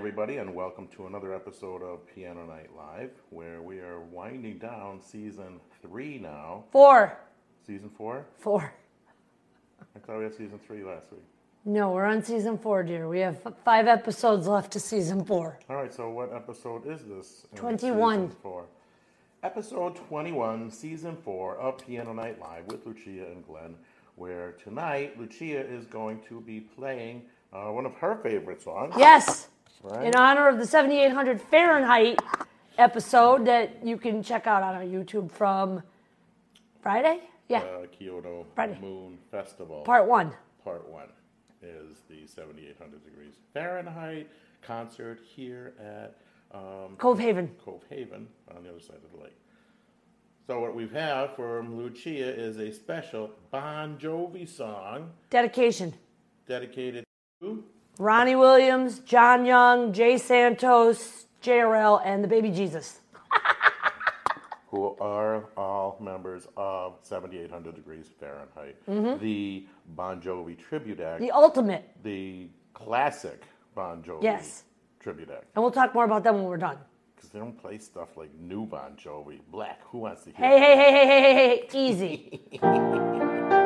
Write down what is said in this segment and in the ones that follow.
everybody, and welcome to another episode of Piano Night Live, where we are winding down season three now. Four. Season four? Four. I thought we had season three last week. No, we're on season four, dear. We have five episodes left to season four. All right, so what episode is this? 21. Four. Episode 21, season four of Piano Night Live with Lucia and Glenn, where tonight Lucia is going to be playing uh, one of her favorite songs. Yes, Right. in honor of the 7800 Fahrenheit episode that you can check out on our YouTube from Friday. Yeah, Uh, Kyoto Friday. Moon Festival. part one. Part one is the 7800 degrees Fahrenheit concert here at um, Cove Haven. Cove Haven on the other side of the lake. So what we have from Lucia is a special Bon Jovi song Dedication. dedicated to Ronnie Williams, John Young, Jay Santos, JRL, and the baby Jesus. who are all members of 7800 degrees Fahrenheit, the Bon Jovi tribute act, Mm-hmm. The ultimate. the classic Bon Jovi Yes. tribute act. And we'll talk more about them when we're done. Because they don't play stuff like new Bon Jovi. Black, who wants to hear Hey, hey, hey, hey, hey, hey, hey, easy.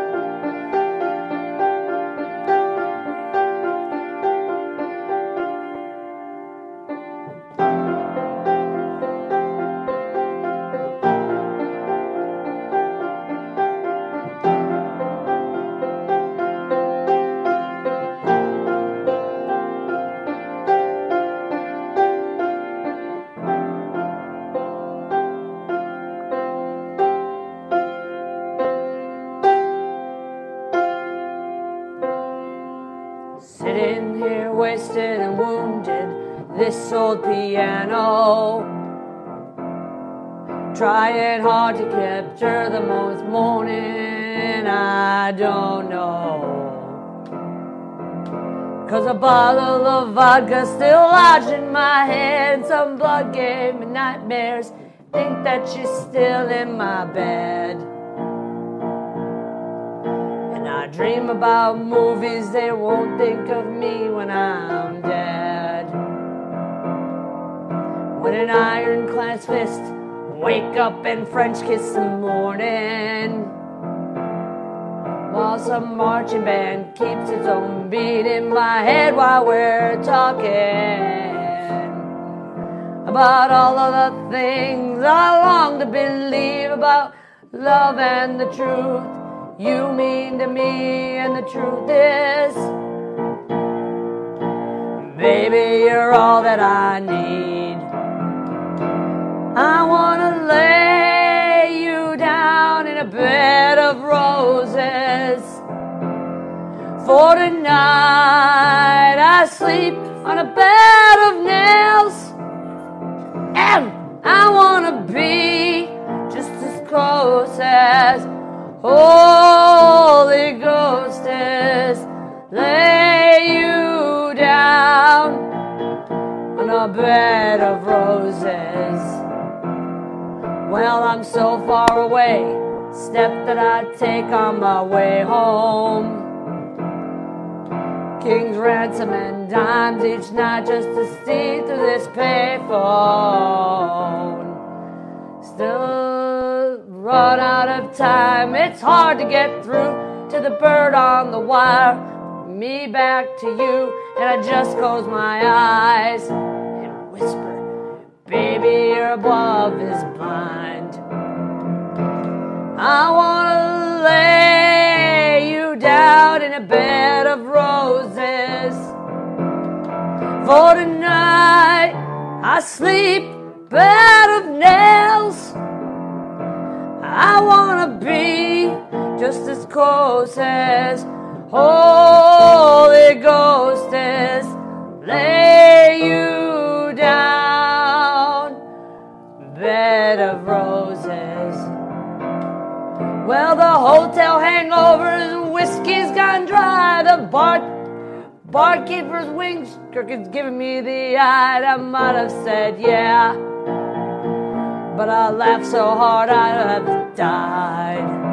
wasted and wounded, this old piano. Trying hard to capture the most morning, I don't know. Cause a bottle of vodka still lodged in my head. Some blood gave me nightmares. Think that she's still in my bed. I dream about movies, they won't think of me when I'm dead. When an ironclad fist wake up and French kiss in the morning. While some marching band keeps its own beat in my head while we're talking about all of the things I long to believe about love and the truth you mean to me, and the truth is, baby, you're all that I need. I wanna lay you down in a bed of roses. For tonight, I sleep on a bed of nails. And I wanna be just as close as Holy Ghost is. Lay you down on a bed of roses. Well, I'm so far away, step that I take on my way home. King's ransom and dimes each night just to see through this payphone. It's hard to get through to the bird on the wire. Me back to you, and I just close my eyes and whisper, Baby, your above is blind. I wanna lay you down in a bed of roses. For tonight, I sleep bed of nails. I wanna be just as close as Holy Ghost is. Lay you down, bed of roses. Well, the hotel hangovers whiskey's gone dry. The bar barkeeper's wings crooked giving me the eye. I might have said yeah, but I laughed so hard I'd have died.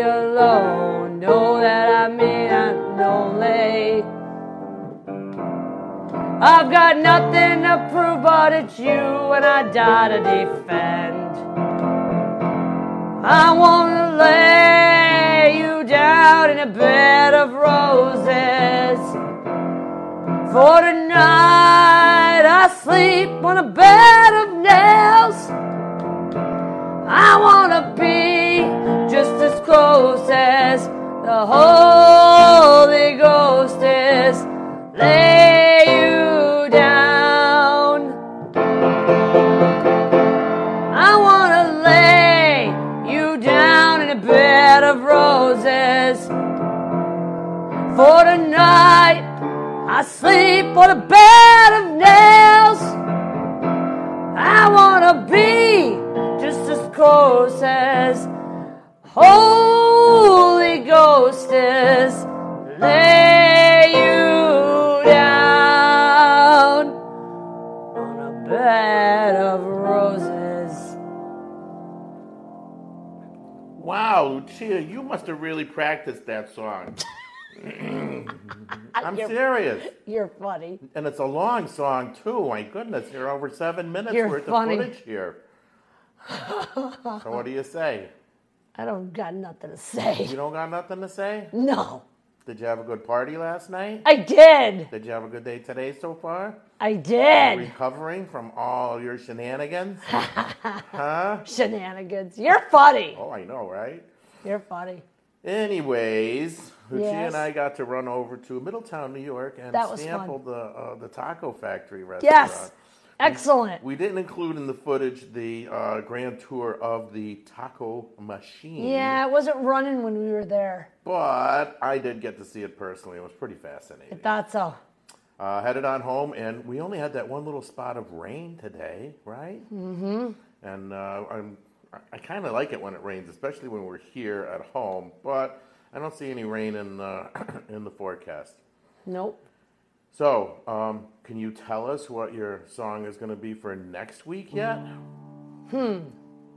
Alone. Know that I may not lonely. I've got nothing to prove, but it's you, and I die to defend. I wanna lay you down in a bed of roses. For tonight, I sleep on a bed of nails. I wanna be the Holy Ghost is. Lay you down. I wanna lay you down in a bed of roses. For tonight, I sleep on a bed of nails. I wanna be just as close as Holy Wow, you must have really practiced that song. Mm-hmm. I'm You're- serious. You're funny. And it's a long song, too. My goodness, you're over seven minutes You're worth funny. of footage here. so, what do you say? I don't got nothing to say. You don't got nothing to say? No, Did you have a good party last night? I did. Did you have a good day today so far? I did. Recovering from all your shenanigans? huh? Shenanigans. You're funny. Oh, I know, right? You're funny. Anyways, Lucia Yes. and I got to run over to Middletown, New York, and sample the uh, the Taco Factory restaurant. Yes. Excellent. We didn't include in the footage the uh, grand tour of the taco machine. Yeah, it wasn't running when we were there. But I did get to see it personally. It was pretty fascinating. I Thought so. Uh, headed on home, and we only had that one little spot of rain today, right? Mm-hmm. And uh, I'm, I kind of like it when it rains, especially when we're here at home. But I don't see any rain in the in the forecast. Nope. So, um, can you tell us what your song is going to be for next week yet? Hmm.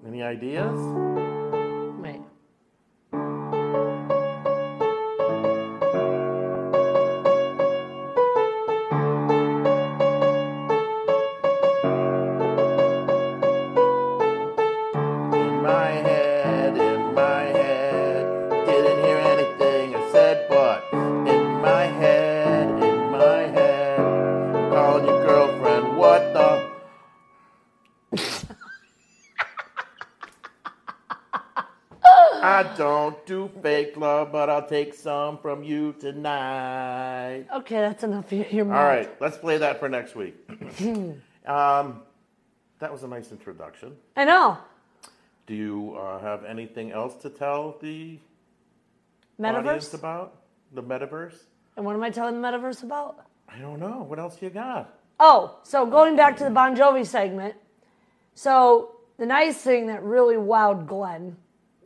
Any ideas? Don't fake love, but I'll take some from you tonight. Okay, that's enough of your mouth. All right, let's play that for next week. um, that was a nice introduction. I know. Do you uh, have anything else to tell the audience Metaverse? about the metaverse? And what am I telling the metaverse about? I don't know. What else you got? Oh, so going back to the Bon Jovi segment. So the nice thing that really wowed Glenn,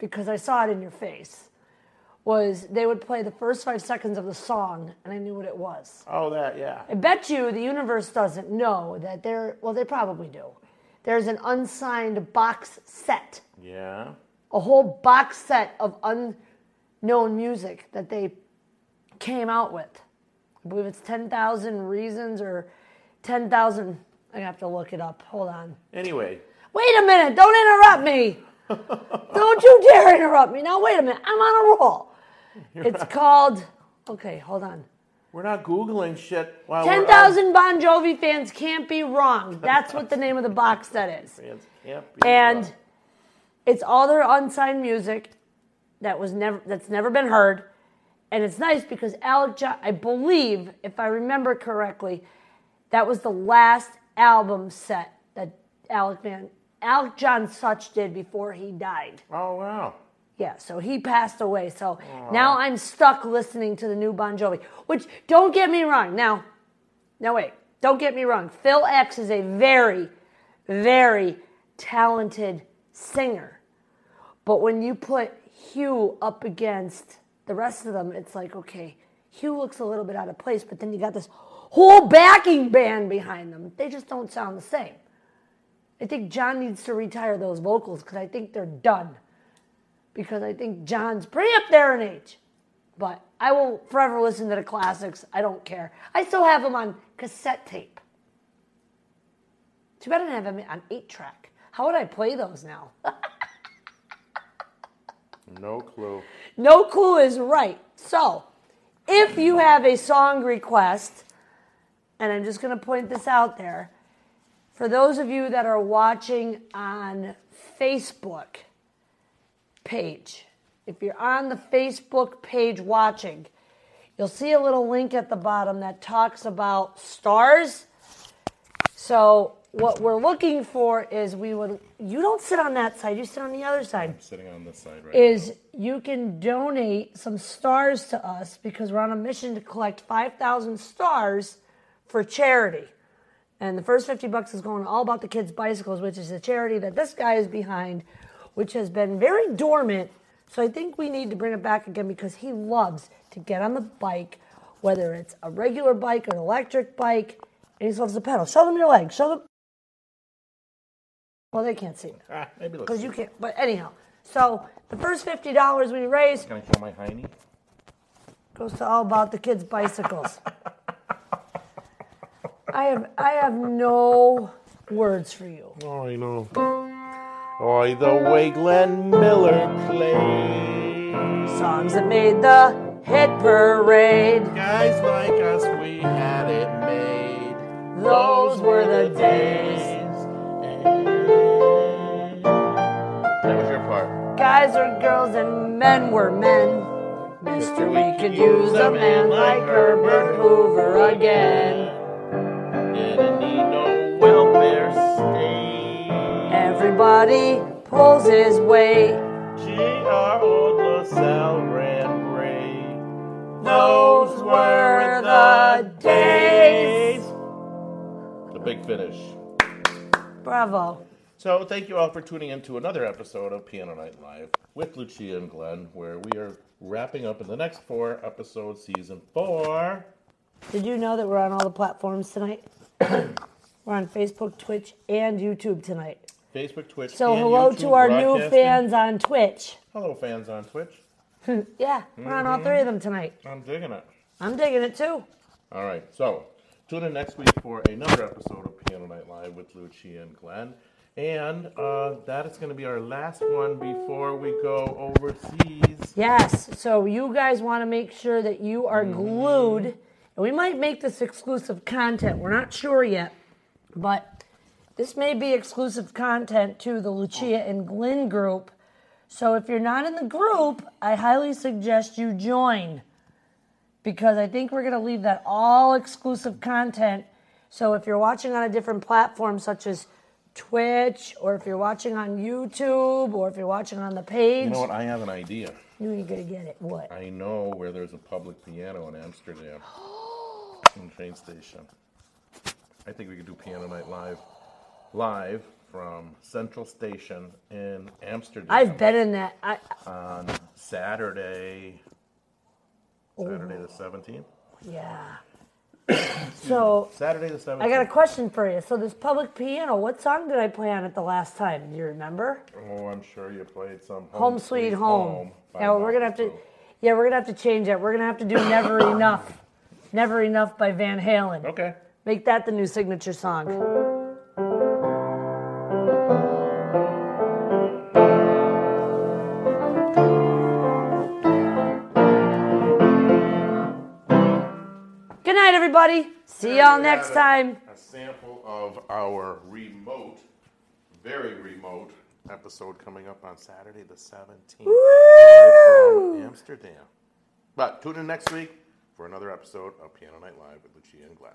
because I saw it in your face, was they would play the first five seconds of the song and I knew what it was. Oh, that yeah. I bet you the universe doesn't know that there, well, they probably do. There's an unsigned box set, Yeah. a whole box set of unknown music that they came out with. I believe it's 10,000 reasons or 10,000. I have to look it up. Hold on. Anyway, Wait a minute. Don't interrupt me. Don't you dare interrupt me. Now, wait a minute. I'm on a roll. it's called, okay, hold on. we're not googling shit. While we're on- 10,000 Bon Jovi fans can't be wrong. That's what the name of the box set is. Fans can't be And wrong. it's all their unsigned music that was never that's never been heard. And it's nice because Alec John, I believe, if I remember correctly, that was the last album set that Alec Van Alec John Such did before he died. oh wow. Yeah, so he passed away. So now I'm stuck listening to the new Bon Jovi. Which don't get me wrong. Now, now wait, don't get me wrong. Phil X is a very, very talented singer. But when you put Hugh up against the rest of them, it's like, okay, Hugh looks a little bit out of place, but then you got this whole backing band behind them. They just don't sound the same. I think John needs to retire those vocals because I think they're done. Because I think John's pretty up there in age. But I will forever listen to the classics. I don't care. I still have them on cassette tape. Too bad I didn't have them on eight track. How would I play those now? No clue. No clue is right. So, if you have a song request, and I'm just going to point this out there, for those of you that are watching on Facebook page, if you're on the Facebook page watching, you'll see a little link at the bottom that talks about stars. So, what we're looking for is we would, you don't sit on that side, you sit on the other side I'm Sitting on this side right is you can donate some stars to us because we're on a mission to collect 5,000 stars for charity. And the first 50 bucks is going all about the kids' bicycles, which is a charity that this guy is behind, which has been very dormant. So I think we need to bring it back again because he loves to get on the bike, whether it's a regular bike or an electric bike, and he loves the pedal. Show them your legs. Show them. Well, they can't see Ah, maybe because you can't. But anyhow, so the first fifty dollars we raise Can I show my hiney? goes to all about the kids' bicycles. I have I have no words for you. Oh, I know. Oh, the way Glenn Miller plays. Songs that made the hit parade. Guys like us, we had it made. Those were the days. That was your part. Guys were girls and men were men. Mister, we could use a man like Herbert Hoover again. Everybody pulls his weight. G.R. Old LaSalle ran great. Those were the days. The big finish. Bravo. So, thank you all for tuning in to another episode of Piano Night Live with Lucia and Glenn, where we are wrapping up in the next four episodes, season four. Did you know that we're on all the platforms tonight? we're on Facebook, Twitch, and YouTube tonight. Facebook, Twitch, So hello YouTube to our new fans on Twitch. Hello, fans on Twitch. Yeah, we're on all three of them tonight. I'm digging it. I'm digging it too. All right, so tune in next week for another episode of Piano Night Live with Lucia and Glenn. And uh, that is going to be our last one before we go overseas. Yes, so you guys want to make sure that you are glued. And we might make this exclusive content. We're not sure yet, but this may be exclusive content to the Lucia and Glenn group. So if you're not in the group, I highly suggest you join because I think we're going to leave that all exclusive content. So if you're watching on a different platform such as Twitch, or if you're watching on YouTube, or if you're watching on the page, You know what? I have an idea. you ain't gonna get it. What? I know where there's a public piano in Amsterdam, in the train station. I think we could do Piano Night Live, live from Central Station in Amsterdam. I've been in that. I, on Saturday, Saturday the oh. seventeenth. yeah. so Saturday the seventeenth. I got a question for you. So this public piano, what song did I play on it the last time? Do you remember? Oh, I'm sure you played some Home, Sweet Home. by Yeah, well, we're gonna have to. Yeah, we're gonna have to change that. We're gonna have to do "Never Enough." "Never Enough" by Van Halen. Okay. Make that the new signature song. Everybody. See y'all next time. A sample of our remote, very remote episode coming up on Saturday the seventeenth from Amsterdam. But tune in next week for another episode of Piano Night Live with Lucia and Glenn.